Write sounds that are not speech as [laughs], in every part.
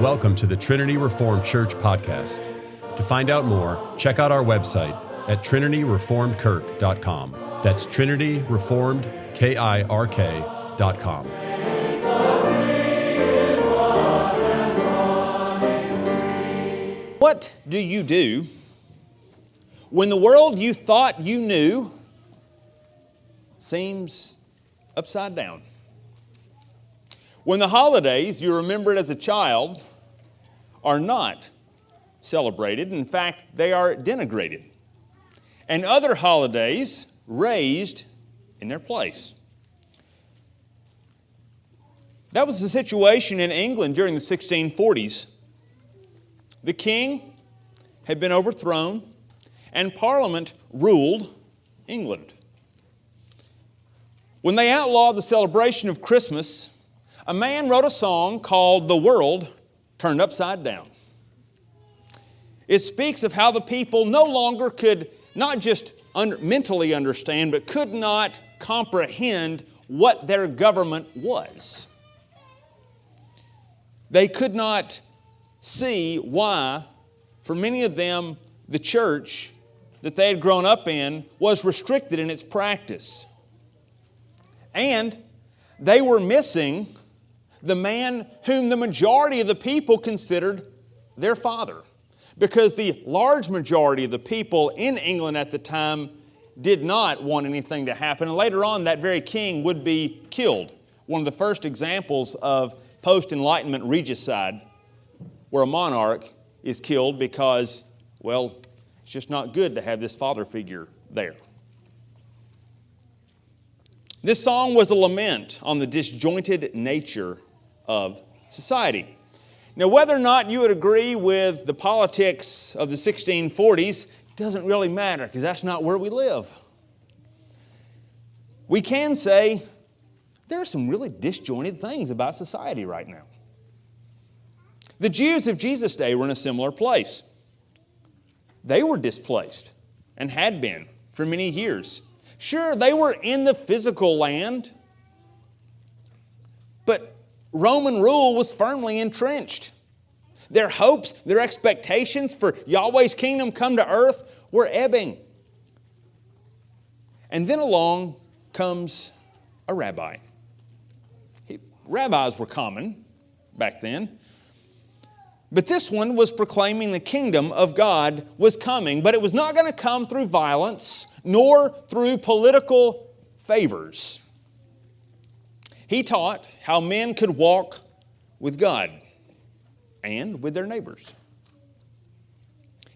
Welcome to the Trinity Reformed Church podcast. To find out more, check out our website at trinityreformedkirk.com. That's Trinity Reformed, K I R K.com. What do you do when the world you thought you knew seems upside down? When the holidays you remembered as a child are not celebrated, in fact, they are denigrated, and other holidays raised in their place. That was the situation in England during the 1640s. The king had been overthrown, and Parliament ruled England. When they outlawed the celebration of Christmas, a man wrote a song called The World Turned Upside Down. It speaks of how the people no longer could not just mentally understand, but could not comprehend what their government was. They could not see why, for many of them, the church that they had grown up in was restricted in its practice. And they were missing the man whom the majority of the people considered their father. Because the large majority of the people in England at the time did not want anything to happen. And later on, that very king would be killed. One of the first examples of post Enlightenment regicide where a monarch is killed because, well, it's just not good to have this father figure there. This song was a lament on the disjointed nature of society. Now, whether or not you would agree with the politics of the 1640s doesn't really matter because that's not where we live. We can say there are some really disjointed things about society right now. The Jews of Jesus' day were in a similar place. They were displaced and had been for many years. Sure, they were in the physical land, Roman rule was firmly entrenched. Their hopes, their expectations for Yahweh's kingdom come to earth were ebbing. And then along comes a rabbi. He, rabbis were common back then. But this one was proclaiming the kingdom of God was coming, but it was not going to come through violence nor through political favors. He taught how men could walk with God and with their neighbors.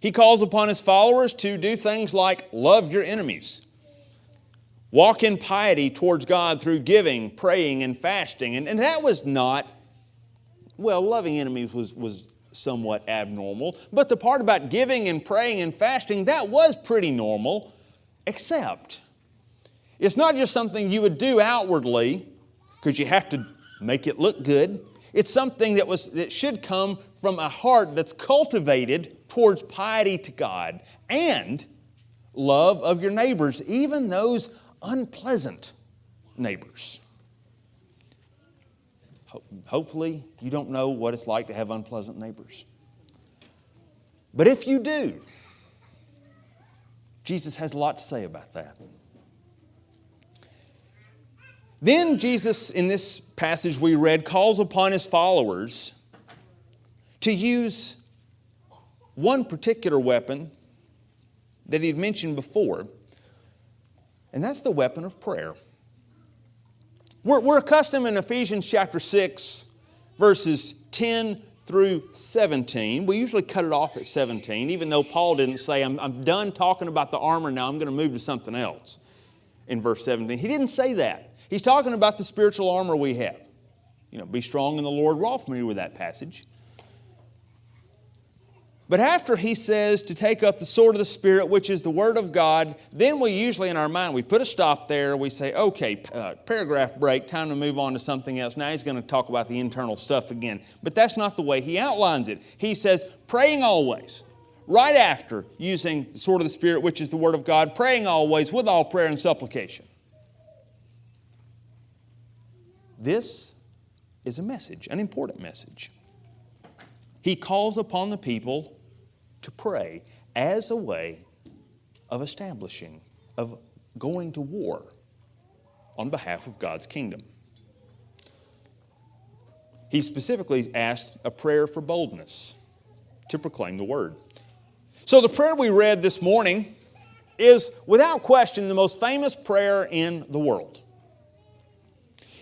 He calls upon his followers to do things like love your enemies, walk in piety towards God through giving, praying, and fasting. And, and that was not, well, loving enemies was, was somewhat abnormal. But the part about giving and praying and fasting, that was pretty normal, except it's not just something you would do outwardly because you have to make it look good. It's something that, was, that should come from a heart that's cultivated towards piety to God and love of your neighbors, even those unpleasant neighbors. Hopefully, you don't know what it's like to have unpleasant neighbors. But if you do, Jesus has a lot to say about that. Then Jesus, in this passage we read, calls upon his followers to use one particular weapon that he'd mentioned before, and that's the weapon of prayer. We're, we're accustomed in Ephesians chapter 6, verses 10 through 17. We usually cut it off at 17, even though Paul didn't say, I'm, I'm done talking about the armor now, I'm going to move to something else in verse 17. He didn't say that. He's talking about the spiritual armor we have. You know, be strong in the Lord. We're all familiar with that passage. But after he says to take up the sword of the Spirit, which is the Word of God, then we usually in our mind, we put a stop there. We say, okay, uh, paragraph break, time to move on to something else. Now he's going to talk about the internal stuff again. But that's not the way he outlines it. He says, praying always. Right after using the sword of the Spirit, which is the Word of God, praying always with all prayer and supplication. This is a message, an important message. he calls upon the people to pray as a way of establishing, of going to war on behalf of God's kingdom. He specifically asked a prayer for boldness to proclaim the word. So, the prayer we read this morning is without question the most famous prayer in the world.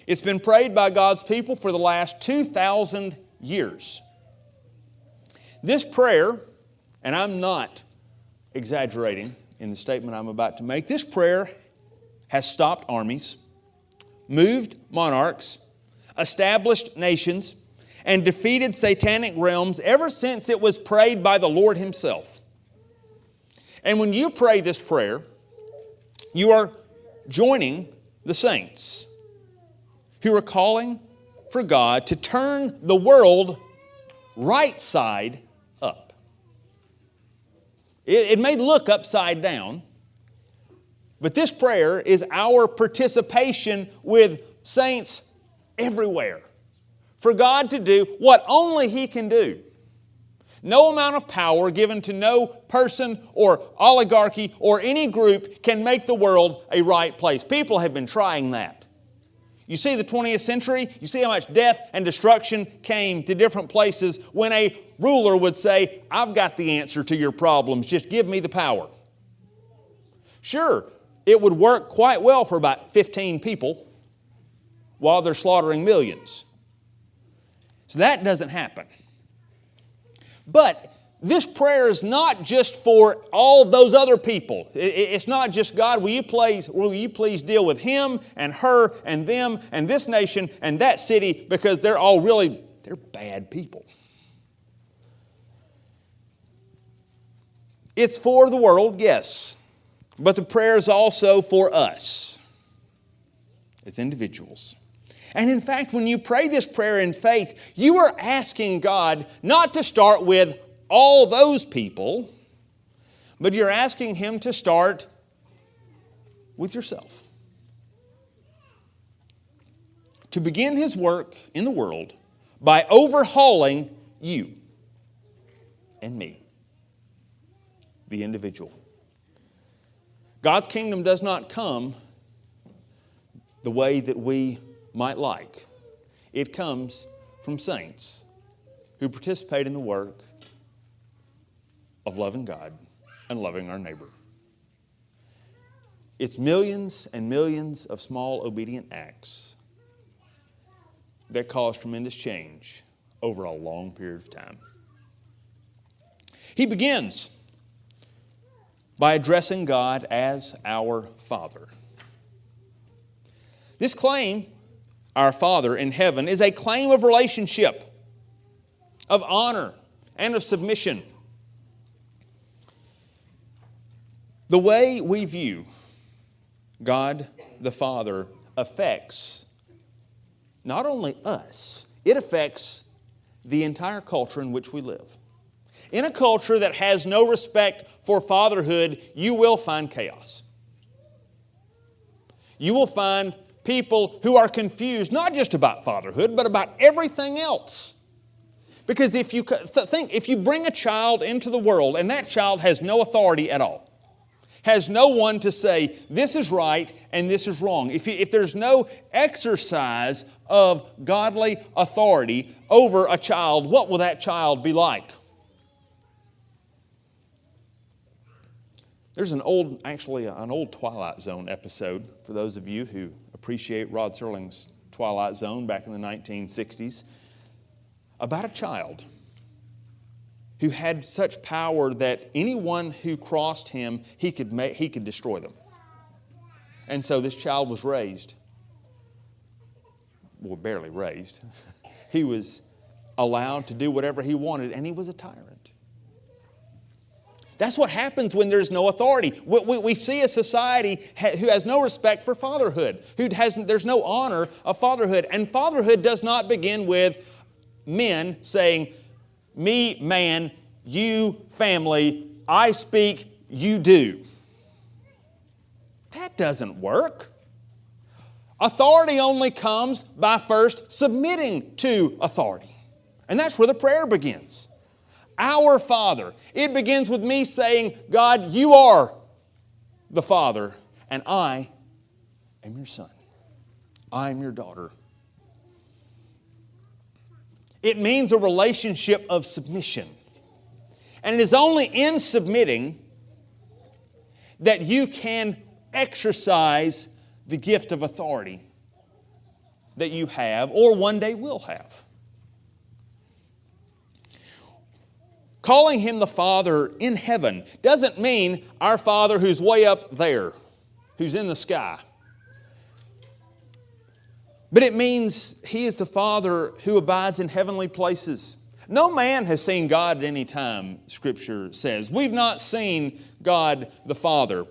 It's been prayed by God's people for the last 2,000 years. This prayer, and I'm not exaggerating in the statement I'm about to make, this prayer has stopped armies, moved monarchs, established nations, and defeated satanic realms ever since it was prayed by the Lord Himself. And when you pray this prayer, you are joining the saints who are calling for God to turn the world right side up. It, it may look upside down, but this prayer is our participation with saints everywhere for God to do what only He can do. No amount of power given to no person or oligarchy or any group can make the world a right place. People have been trying that. You see the 20th century, you see how much death and destruction came to different places when a ruler would say, I've got the answer to your problems, just give me the power. Sure, it would work quite well for about 15 people while they're slaughtering millions. So that doesn't happen. But this prayer is not just for all those other people. It's not just God, will you please, will you please deal with him and her and them and this nation and that city because they're all really they're bad people. It's for the world, yes. But the prayer is also for us as individuals. And in fact, when you pray this prayer in faith, you are asking God not to start with all those people, but you're asking Him to start with yourself. To begin His work in the world by overhauling you and me, the individual. God's kingdom does not come the way that we might like. It comes from saints who participate in the work of loving God and loving our neighbor. It's millions and millions of small obedient acts that cause tremendous change over a long period of time. He begins by addressing God as our Father. This claim, our Father in heaven, is a claim of relationship, of honor, and of submission. The way we view God the Father affects not only us, it affects the entire culture in which we live. In a culture that has no respect for fatherhood, you will find chaos. You will find people who are confused not just about fatherhood, but about everything else. Because if you think, if you bring a child into the world and that child has no authority at all, has no one to say, this is right and this is wrong. If, if there's no exercise of godly authority over a child, what will that child be like? There's an old, actually, uh, an old Twilight Zone episode for those of you who appreciate Rod Serling's Twilight Zone back in the 1960s about a child who had such power that anyone who crossed him, he could, make, he could destroy them. And so this child was raised, well, barely raised. [laughs] he was allowed to do whatever he wanted, and he was a tyrant. That's what happens when there's no authority. We, we, we see a society ha, who has no respect for fatherhood, who has, there's no honor of fatherhood. And fatherhood does not begin with men saying, me, man, you, family, I speak, you do. That doesn't work. Authority only comes by first submitting to authority. And that's where the prayer begins. Our Father. It begins with me saying, God, you are the Father, and I am your son. I am your daughter. It means a relationship of submission. And it is only in submitting that you can exercise the gift of authority that you have or one day will have. Calling him the Father in heaven doesn't mean our Father who's way up there, who's in the sky. But it means he is the Father who abides in heavenly places. No man has seen God at any time, Scripture says. We've not seen God the Father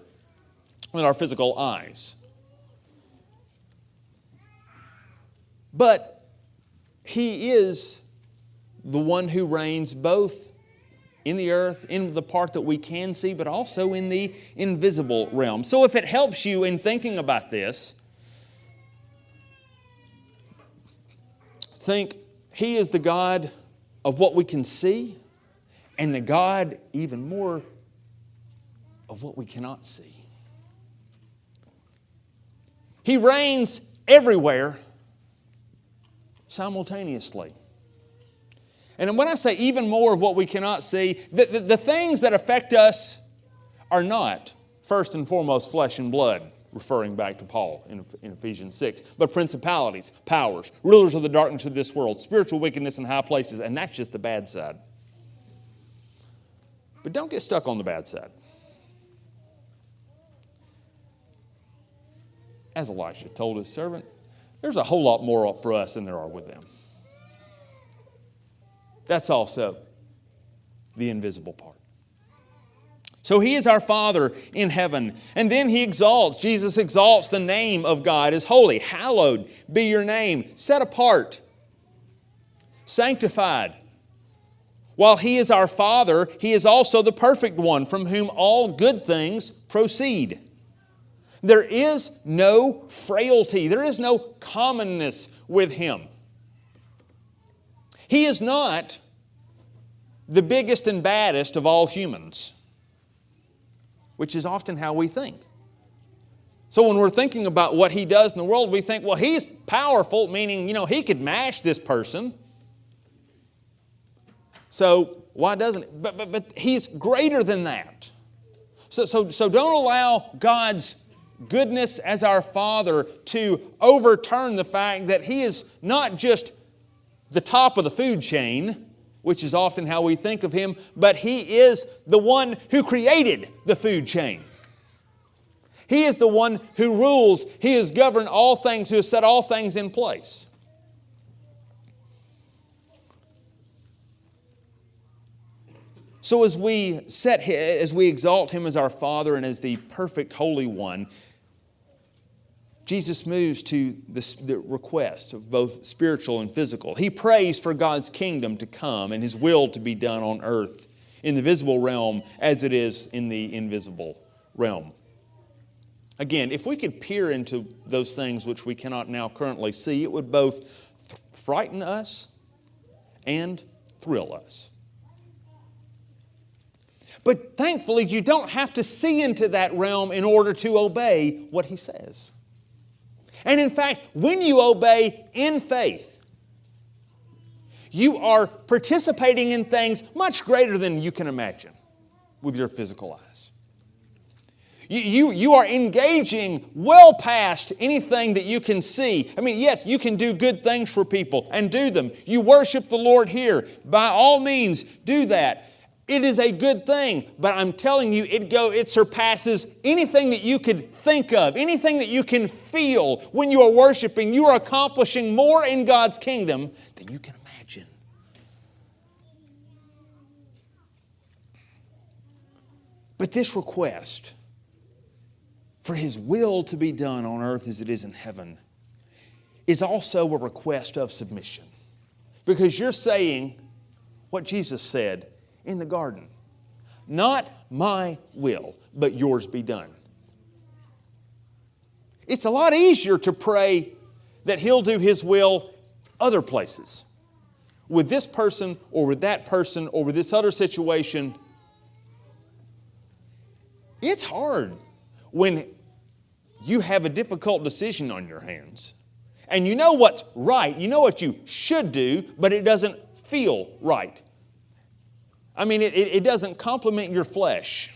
with our physical eyes. But he is the one who reigns both in the earth, in the part that we can see, but also in the invisible realm. So if it helps you in thinking about this, think He is the God of what we can see, and the God even more of what we cannot see. He reigns everywhere simultaneously. And when I say even more of what we cannot see, the, the, the, things that affect us are not, first and foremost, flesh and blood, referring back to Paul in, in Ephesians 6, but principalities, powers, rulers of the darkness of this world, spiritual wickedness in high places, and that's just the bad side. But don't get stuck on the bad side. As Elisha told his servant, there's a whole lot more for us than there are with them. That's also the invisible part. So he is our Father in heaven. And then he exalts, Jesus exalts the name of God as holy. Hallowed be your name, set apart, sanctified. While he is our Father, he is also the perfect one from whom all good things proceed. There is no frailty, there is no commonness with him. He is not the biggest and baddest of all humans, which is often how we think. So when we're thinking about what he does in the world, we think, well, he's powerful, meaning, you know, he could mash this person. So why doesn't it? But, but, but he's greater than that. So, so, so don't allow God's goodness as our Father to overturn the fact that He is not just the top of the food chain, which is often how we think of Him, but He is the one who created the food chain. He is the one who rules, He has governed all things, who has set all things in place. So as we set as we exalt him as our father and as the perfect holy one, Jesus moves to the request of both spiritual and physical. He prays for God's kingdom to come and His will to be done on earth in the visible realm as it is in the invisible realm. Again, if we could peer into those things which we cannot now currently see, it would both frighten us and thrill us. But thankfully, you don't have to see into that realm in order to obey what He says. And in fact, when you obey in faith, you are participating in things much greater than you can imagine with your physical eyes. You, you, you are engaging well past anything that you can see. I mean, yes, you can do good things for people and do them. You worship the Lord here. By all means, do that. It is a good thing, but I'm telling you, it go it surpasses anything that you could think of, anything that you can feel when you are worshiping. You are accomplishing more in God's kingdom than you can imagine. But this request for His will to be done on earth as it is in heaven is also a request of submission. Because you're saying what Jesus said in the garden. Not my will, but yours be done. It's a lot easier to pray that He'll do His will other places. with this person or with that person or with this other situation, it's hard when you have a difficult decision on your hands. And you know what's right, you know what you should do, but it doesn't feel right. I mean, it, it doesn't complement your flesh.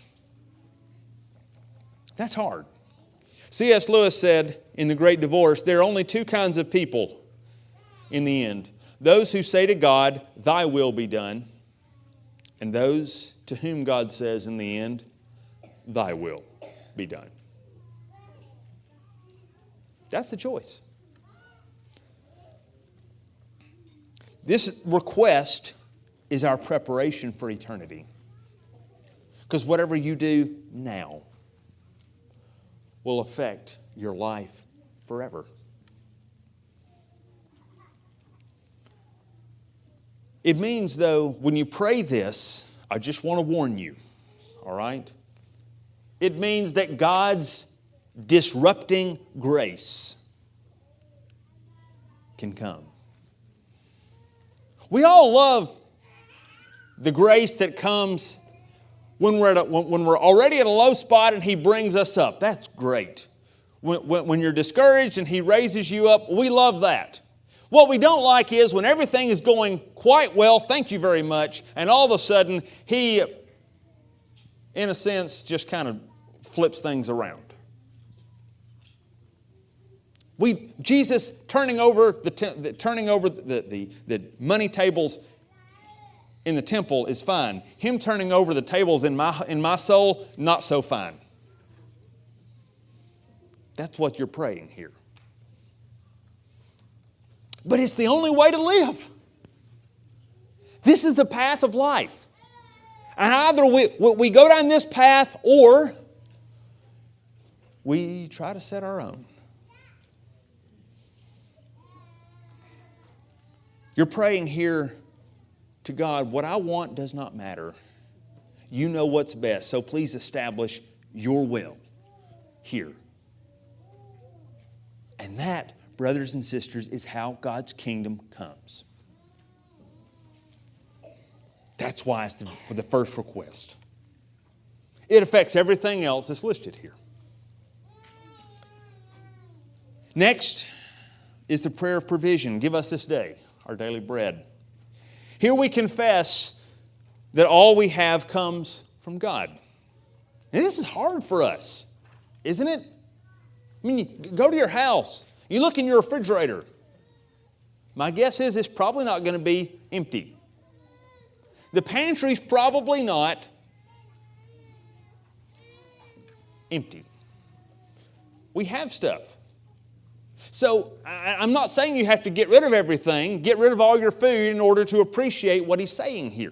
That's hard. C.S. Lewis said in The Great Divorce there are only two kinds of people in the end those who say to God, Thy will be done, and those to whom God says in the end, Thy will be done. That's the choice. This request is our preparation for eternity. Because whatever you do now will affect your life forever. It means, though, when you pray this, I just want to warn you, all right? It means that God's disrupting grace can come. We all love the grace that comes when we're, a, when we're already at a low spot and He brings us up. That's great. When, when, you're discouraged and He raises you up, we love that. What we don't like is when everything is going quite well, thank you very much, and all of a sudden He, in a sense, just kind of flips things around. We, Jesus turning over the turning over the, the, the money tables in the temple is fine. Him turning over the tables in my, in my soul, not so fine. That's what you're praying here. But it's the only way to live. This is the path of life. And either we, we go down this path or we try to set our own. You're praying here to God, what I want does not matter. You know what's best, so please establish your will here. And that, brothers and sisters, is how God's kingdom comes. That's why it's for the first request. It affects everything else that's listed here. Next is the prayer of provision. Give us this day our daily bread. Here we confess that all we have comes from God. And this is hard for us, isn't it? I mean, go to your house, you look in your refrigerator. My guess is it's probably not going to be empty. The pantry's probably not empty. We have stuff. So I'm not saying you have to get rid of everything, get rid of all your food in order to appreciate what he's saying here.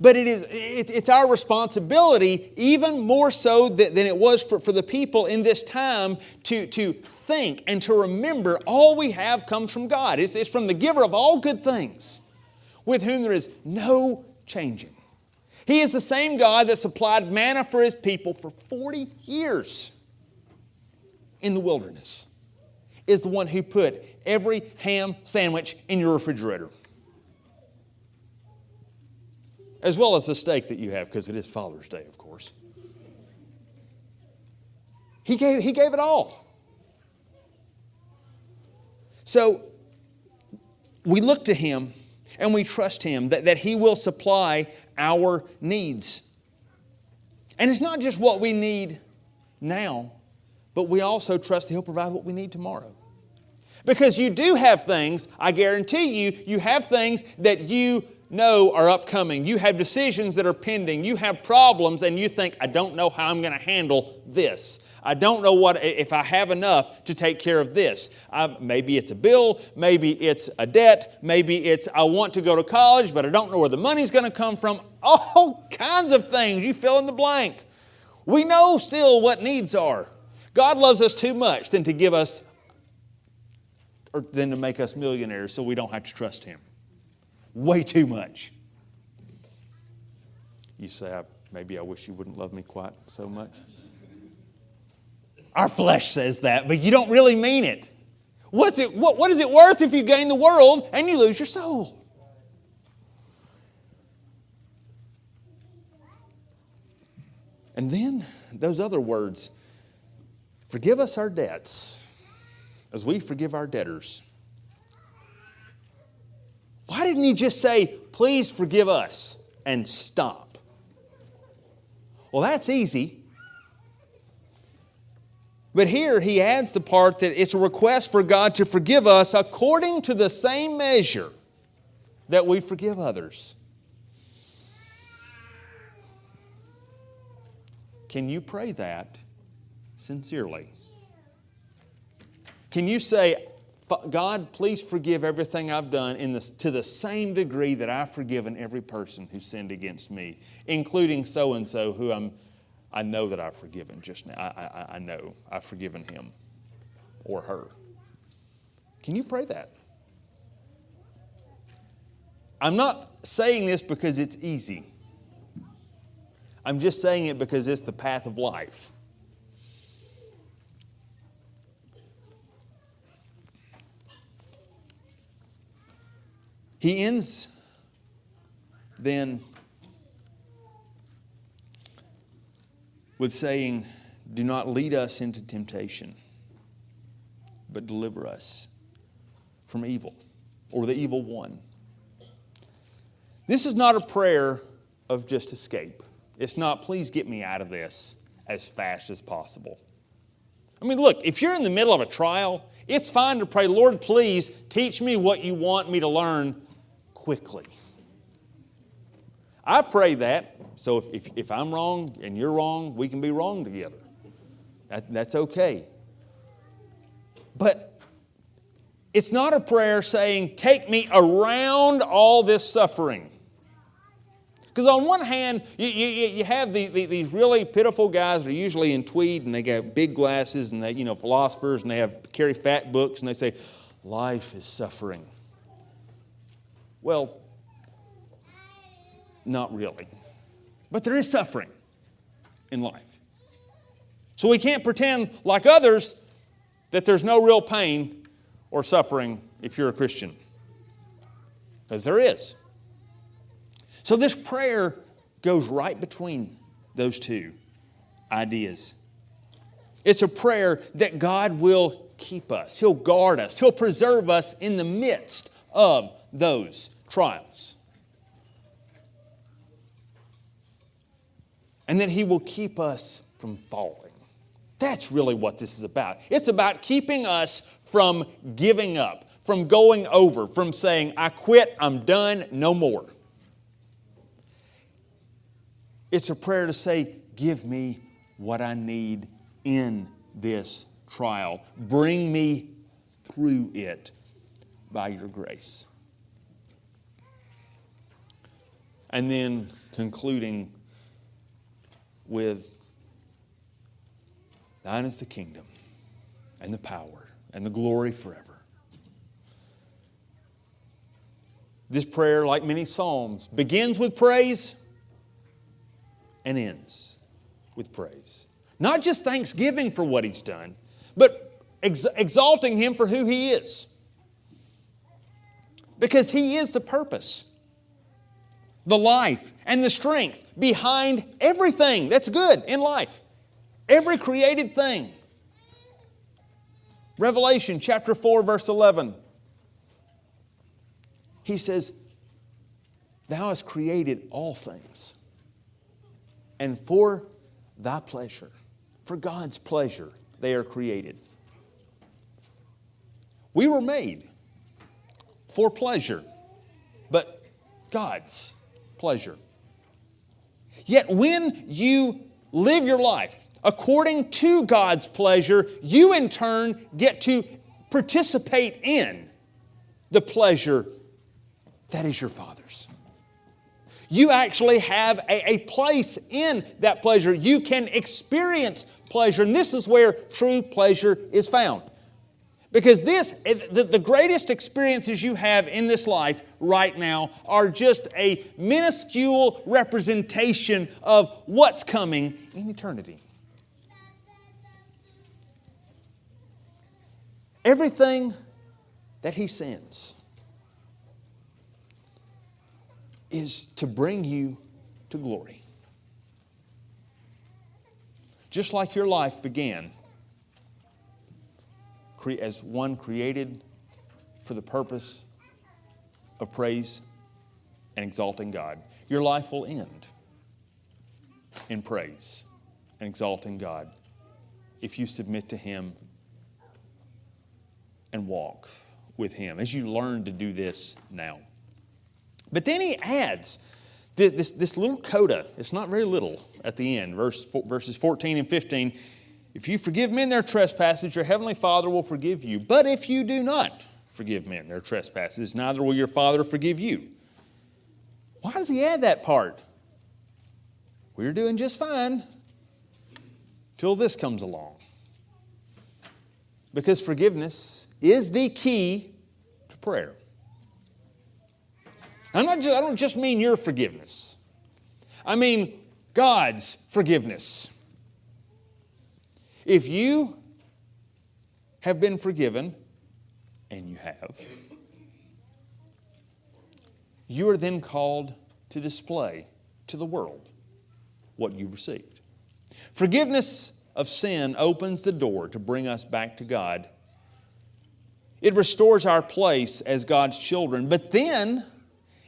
But it is, it's our responsibility, even more so than it was for, for the people in this time, to, to think and to remember all we have comes from God. It's, it's from the giver of all good things, with whom there is no changing. He is the same God that supplied manna for his people for 40 years in the wilderness is the one who put every ham sandwich in your refrigerator. As well as the steak that you have, because it is Father's Day, of course. He gave, he gave it all. So we look to Him and we trust Him that, that He will supply our needs. And it's not just what we need now, but we also trust that He'll provide what we need tomorrow. Because you do have things, I guarantee you, you have things that you know are upcoming. You have decisions that are pending. You have problems, and you think, I don't know how I'm going to handle this. I don't know what if I have enough to take care of this. I, maybe it's a bill, maybe it's a debt, maybe it's I want to go to college, but I don't know where the money's going to come from. All kinds of things. You fill in the blank. We know still what needs are. God loves us too much than to give us or than to make us millionaires so we don't have to trust Him. Way too much. You say, maybe I wish you wouldn't love me quite so much. Our flesh says that, but you don't really mean it. What's it, what, what is it worth if you gain the world and you lose your soul? And then those other words forgive us our debts as we forgive our debtors. Why didn't he just say, please forgive us and stop? Well, that's easy. But here he adds the part that it's a request for God to forgive us according to the same measure that we forgive others. Can you pray that sincerely? Can you say, God, please forgive everything I've done in to the same degree that I've forgiven every person who sinned against me, including so and so who I'm, I know that I've forgiven just now. I, I, I know I've forgiven him or her. Can you pray that? I'm not saying this because it's easy. I'm just saying it because it's the path of life. He ends then with saying, Do not lead us into temptation, but deliver us from evil or the evil one. This is not a prayer of just escape. It's not, please get me out of this as fast as possible. I mean, look, if you're in the middle of a trial, it's fine to pray, Lord, please teach me what you want me to learn quickly. I pray that, so if, if, if, I'm wrong and you're wrong, we can be wrong together. That, that's okay. But it's not a prayer saying, Take me around all this suffering. Because on one hand, you, you, you have the, the, these really pitiful guys that are usually in tweed and they got big glasses and they, you know, philosophers and they have carry fat books and they say, life is suffering. Well, not really. But there is suffering in life. So we can't pretend like others that there's no real pain or suffering if you're a Christian. Because there is. So this prayer goes right between those two ideas. It's a prayer that God will keep us, He'll guard us, He'll preserve us in the midst of those trials. And that He will keep us from falling. That's really what this is about. It's about keeping us from giving up, from going over, from saying, I quit, I'm done, no more. It's a prayer to say, Give me what I need in this trial. Bring me through it by your grace. And then concluding with Thine is the kingdom and the power and the glory forever. This prayer, like many Psalms, begins with praise and ends with praise. Not just thanksgiving for what he's done, but ex- exalting him for who he is. Because he is the purpose, the life, and the strength behind everything that's good in life, every created thing. Revelation chapter 4, verse 11. He says, Thou hast created all things and for thy pleasure, for God's pleasure, they are created. We were made for pleasure, but God's pleasure. Yet when you live your life according to God's pleasure, you in turn get to participate in the pleasure that is your Father's you actually have a, a place in that pleasure. You can experience pleasure, and this is where true pleasure is found. Because this, the, greatest experiences you have in this life right now are just a minuscule representation of what's coming in eternity. everything that He sends is to bring you to glory. Just like your life began as one created for the purpose of praise and exalting God, your life will end in praise and exalting God if you submit to Him and walk with Him as you learn to do this now. But then he adds this, this, this little coda. It's not very little at the end, verse, verses 14 and 15. If you forgive men their trespasses, your heavenly Father will forgive you. But if you do not forgive men their trespasses, neither will your Father forgive you. Why does he add that part? We're doing just fine till this comes along. Because forgiveness is the key to prayer. I'm not just, I don't just mean your forgiveness, I mean God's forgiveness. If you have been forgiven, and you have, you are then called to display to the world what you've received. Forgiveness of sin opens the door to bring us back to God. It restores our place as God's children, but then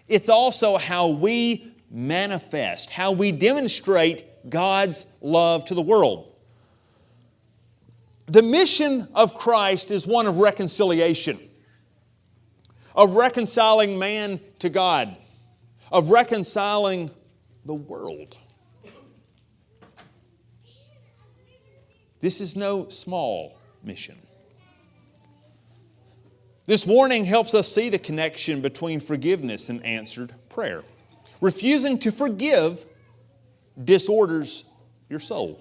it's also how we manifest, how we demonstrate God's love to the world. The mission of Christ is one of reconciliation, of reconciling man to God, of reconciling the world. This is no small mission. This warning helps us see the connection between forgiveness and answered prayer. Refusing to forgive disorders your soul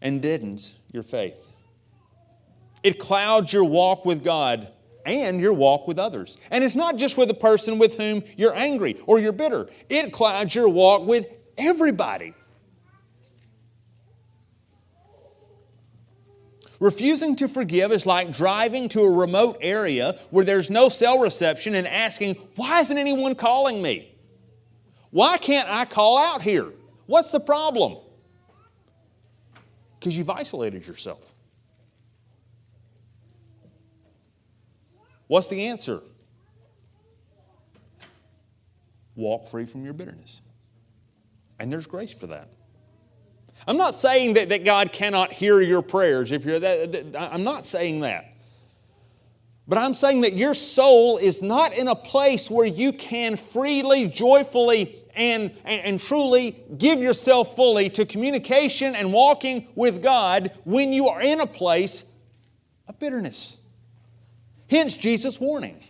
and deadens your faith. It clouds your walk with God and your walk with others. And it's not just with the person with whom you're angry or you're bitter, it clouds your walk with everybody. Refusing to forgive is like driving to a remote area where there's no cell reception and asking, Why isn't anyone calling me? Why can't I call out here? What's the problem? Because you've isolated yourself. What's the answer? Walk free from your bitterness. And there's grace for that. I'm not saying that, that God cannot hear your prayers if you're that, that, I'm not saying that. But I'm saying that your soul is not in a place where you can freely, joyfully, and, and, and, truly give yourself fully to communication and walking with God when you are in a place of bitterness. Hence Jesus' warning.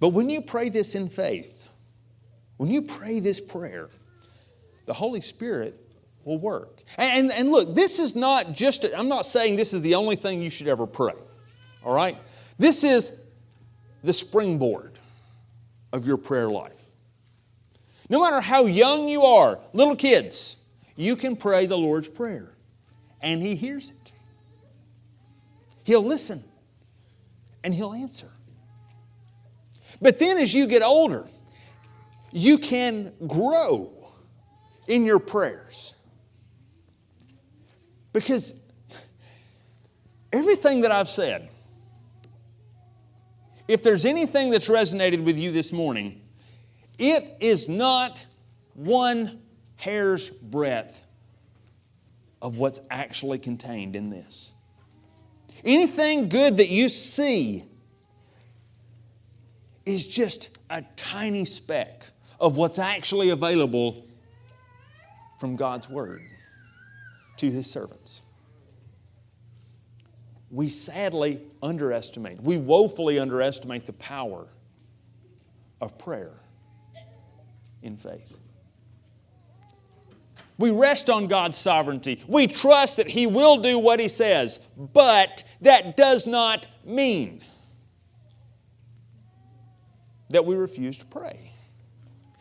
But when you pray this in faith, when you pray this prayer, the Holy Spirit will work. And, and, look, this is not just, i am not saying this is the only thing you should ever pray, all right? This is the springboard of your prayer life. No matter how young you are, little kids, you can pray the Lord's Prayer, and He hears it. He'll listen, and He'll answer. But then as you get older, you can grow in your prayers. Because everything that I've said, if there's anything that's resonated with you this morning, it is not one hair's breadth of what's actually contained in this. Anything good that you see is just a tiny speck of what's actually available from God's Word to His servants. We sadly underestimate, we woefully underestimate the power of prayer in faith. We rest on God's sovereignty. We trust that He will do what He says, but that does not mean that we refuse to pray.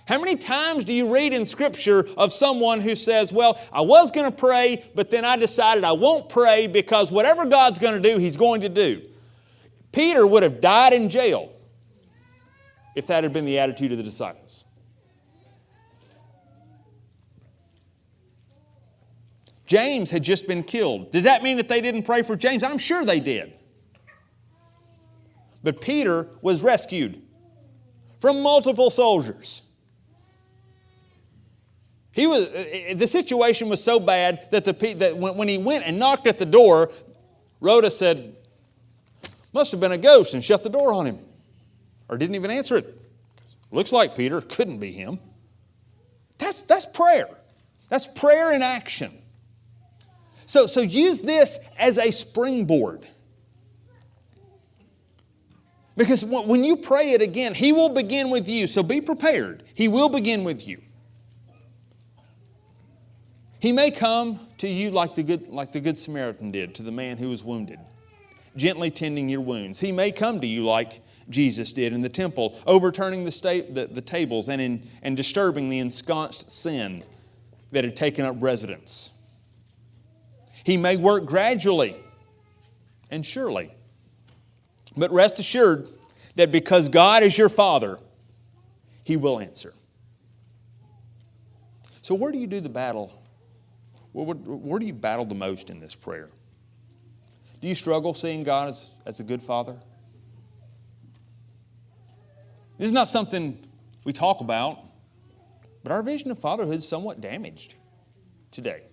How many times do you read in Scripture of someone who says, Well, I was going to pray, but then I decided I won't pray because whatever God's going to do, He's going to do? Peter would have died in jail if that had been the attitude of the disciples. James had just been killed. Did that mean that they didn't pray for James? I'm sure they did. But Peter was rescued from multiple soldiers. He was, uh, uh, the situation was so bad that, the, that when he went and knocked at the door, Rhoda said, Must have been a ghost, and shut the door on him. Or didn't even answer it. Looks like Peter, couldn't be him. That's, that's prayer. That's prayer in action. So, so use this as a springboard. Because when you pray it again, He will begin with you. So be prepared. He will begin with you. He may come to you like the good, like the good Samaritan did to the man who was wounded, gently tending your wounds. He may come to you like Jesus did in the temple, overturning the, sta- the, the tables and, in, and disturbing the ensconced sin that had taken up residence. He may work gradually and surely. But rest assured that because God is your Father, He will answer. So, where do you do the battle where, where, do you battle the most in this prayer? Do you struggle seeing God as, as a good father? This is not something we talk about, but our vision of fatherhood is somewhat damaged today.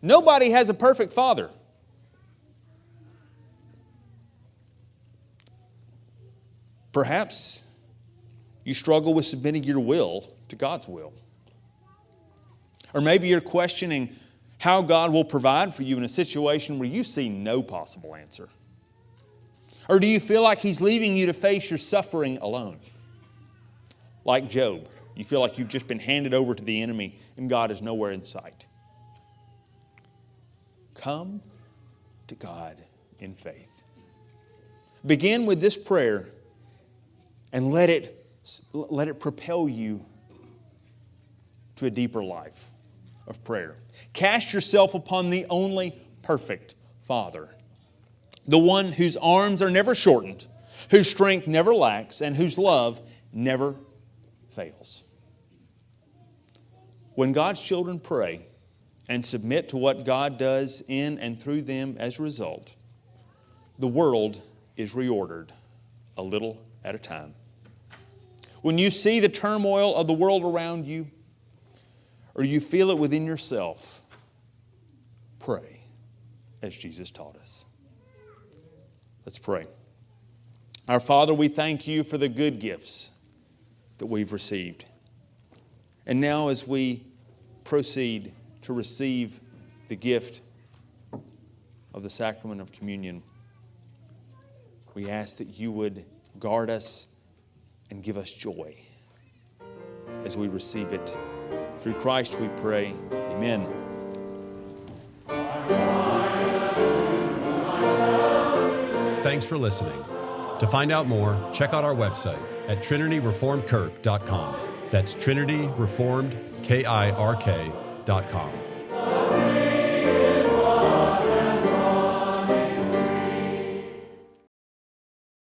Nobody has a perfect father. Perhaps you struggle with submitting your will to God's will. Or maybe you're questioning how God will provide for you in a situation where you see no possible answer. Or do you feel like He's leaving you to face your suffering alone? Like Job, you feel like you've just been handed over to the enemy and God is nowhere in sight. Come to God in faith. Begin with this prayer and let it, let it propel you to a deeper life of prayer. Cast yourself upon the only perfect Father, the one whose arms are never shortened, whose strength never lacks, and whose love never fails. When God's children pray and submit to what God does in and through them as a result, the world is reordered a little at a time. When you see the turmoil of the world around you, or you feel it within yourself, pray as Jesus taught us. Let's pray. Our Father, we thank you for the good gifts that we've received. And now, as we proceed to receive the gift of the sacrament of communion, we ask that you would guard us and give us joy as we receive it. Through Christ we pray. Amen. Thanks for listening. To find out more, check out our website at trinityreformedkirk.com. That's trinityreformedkirk.com.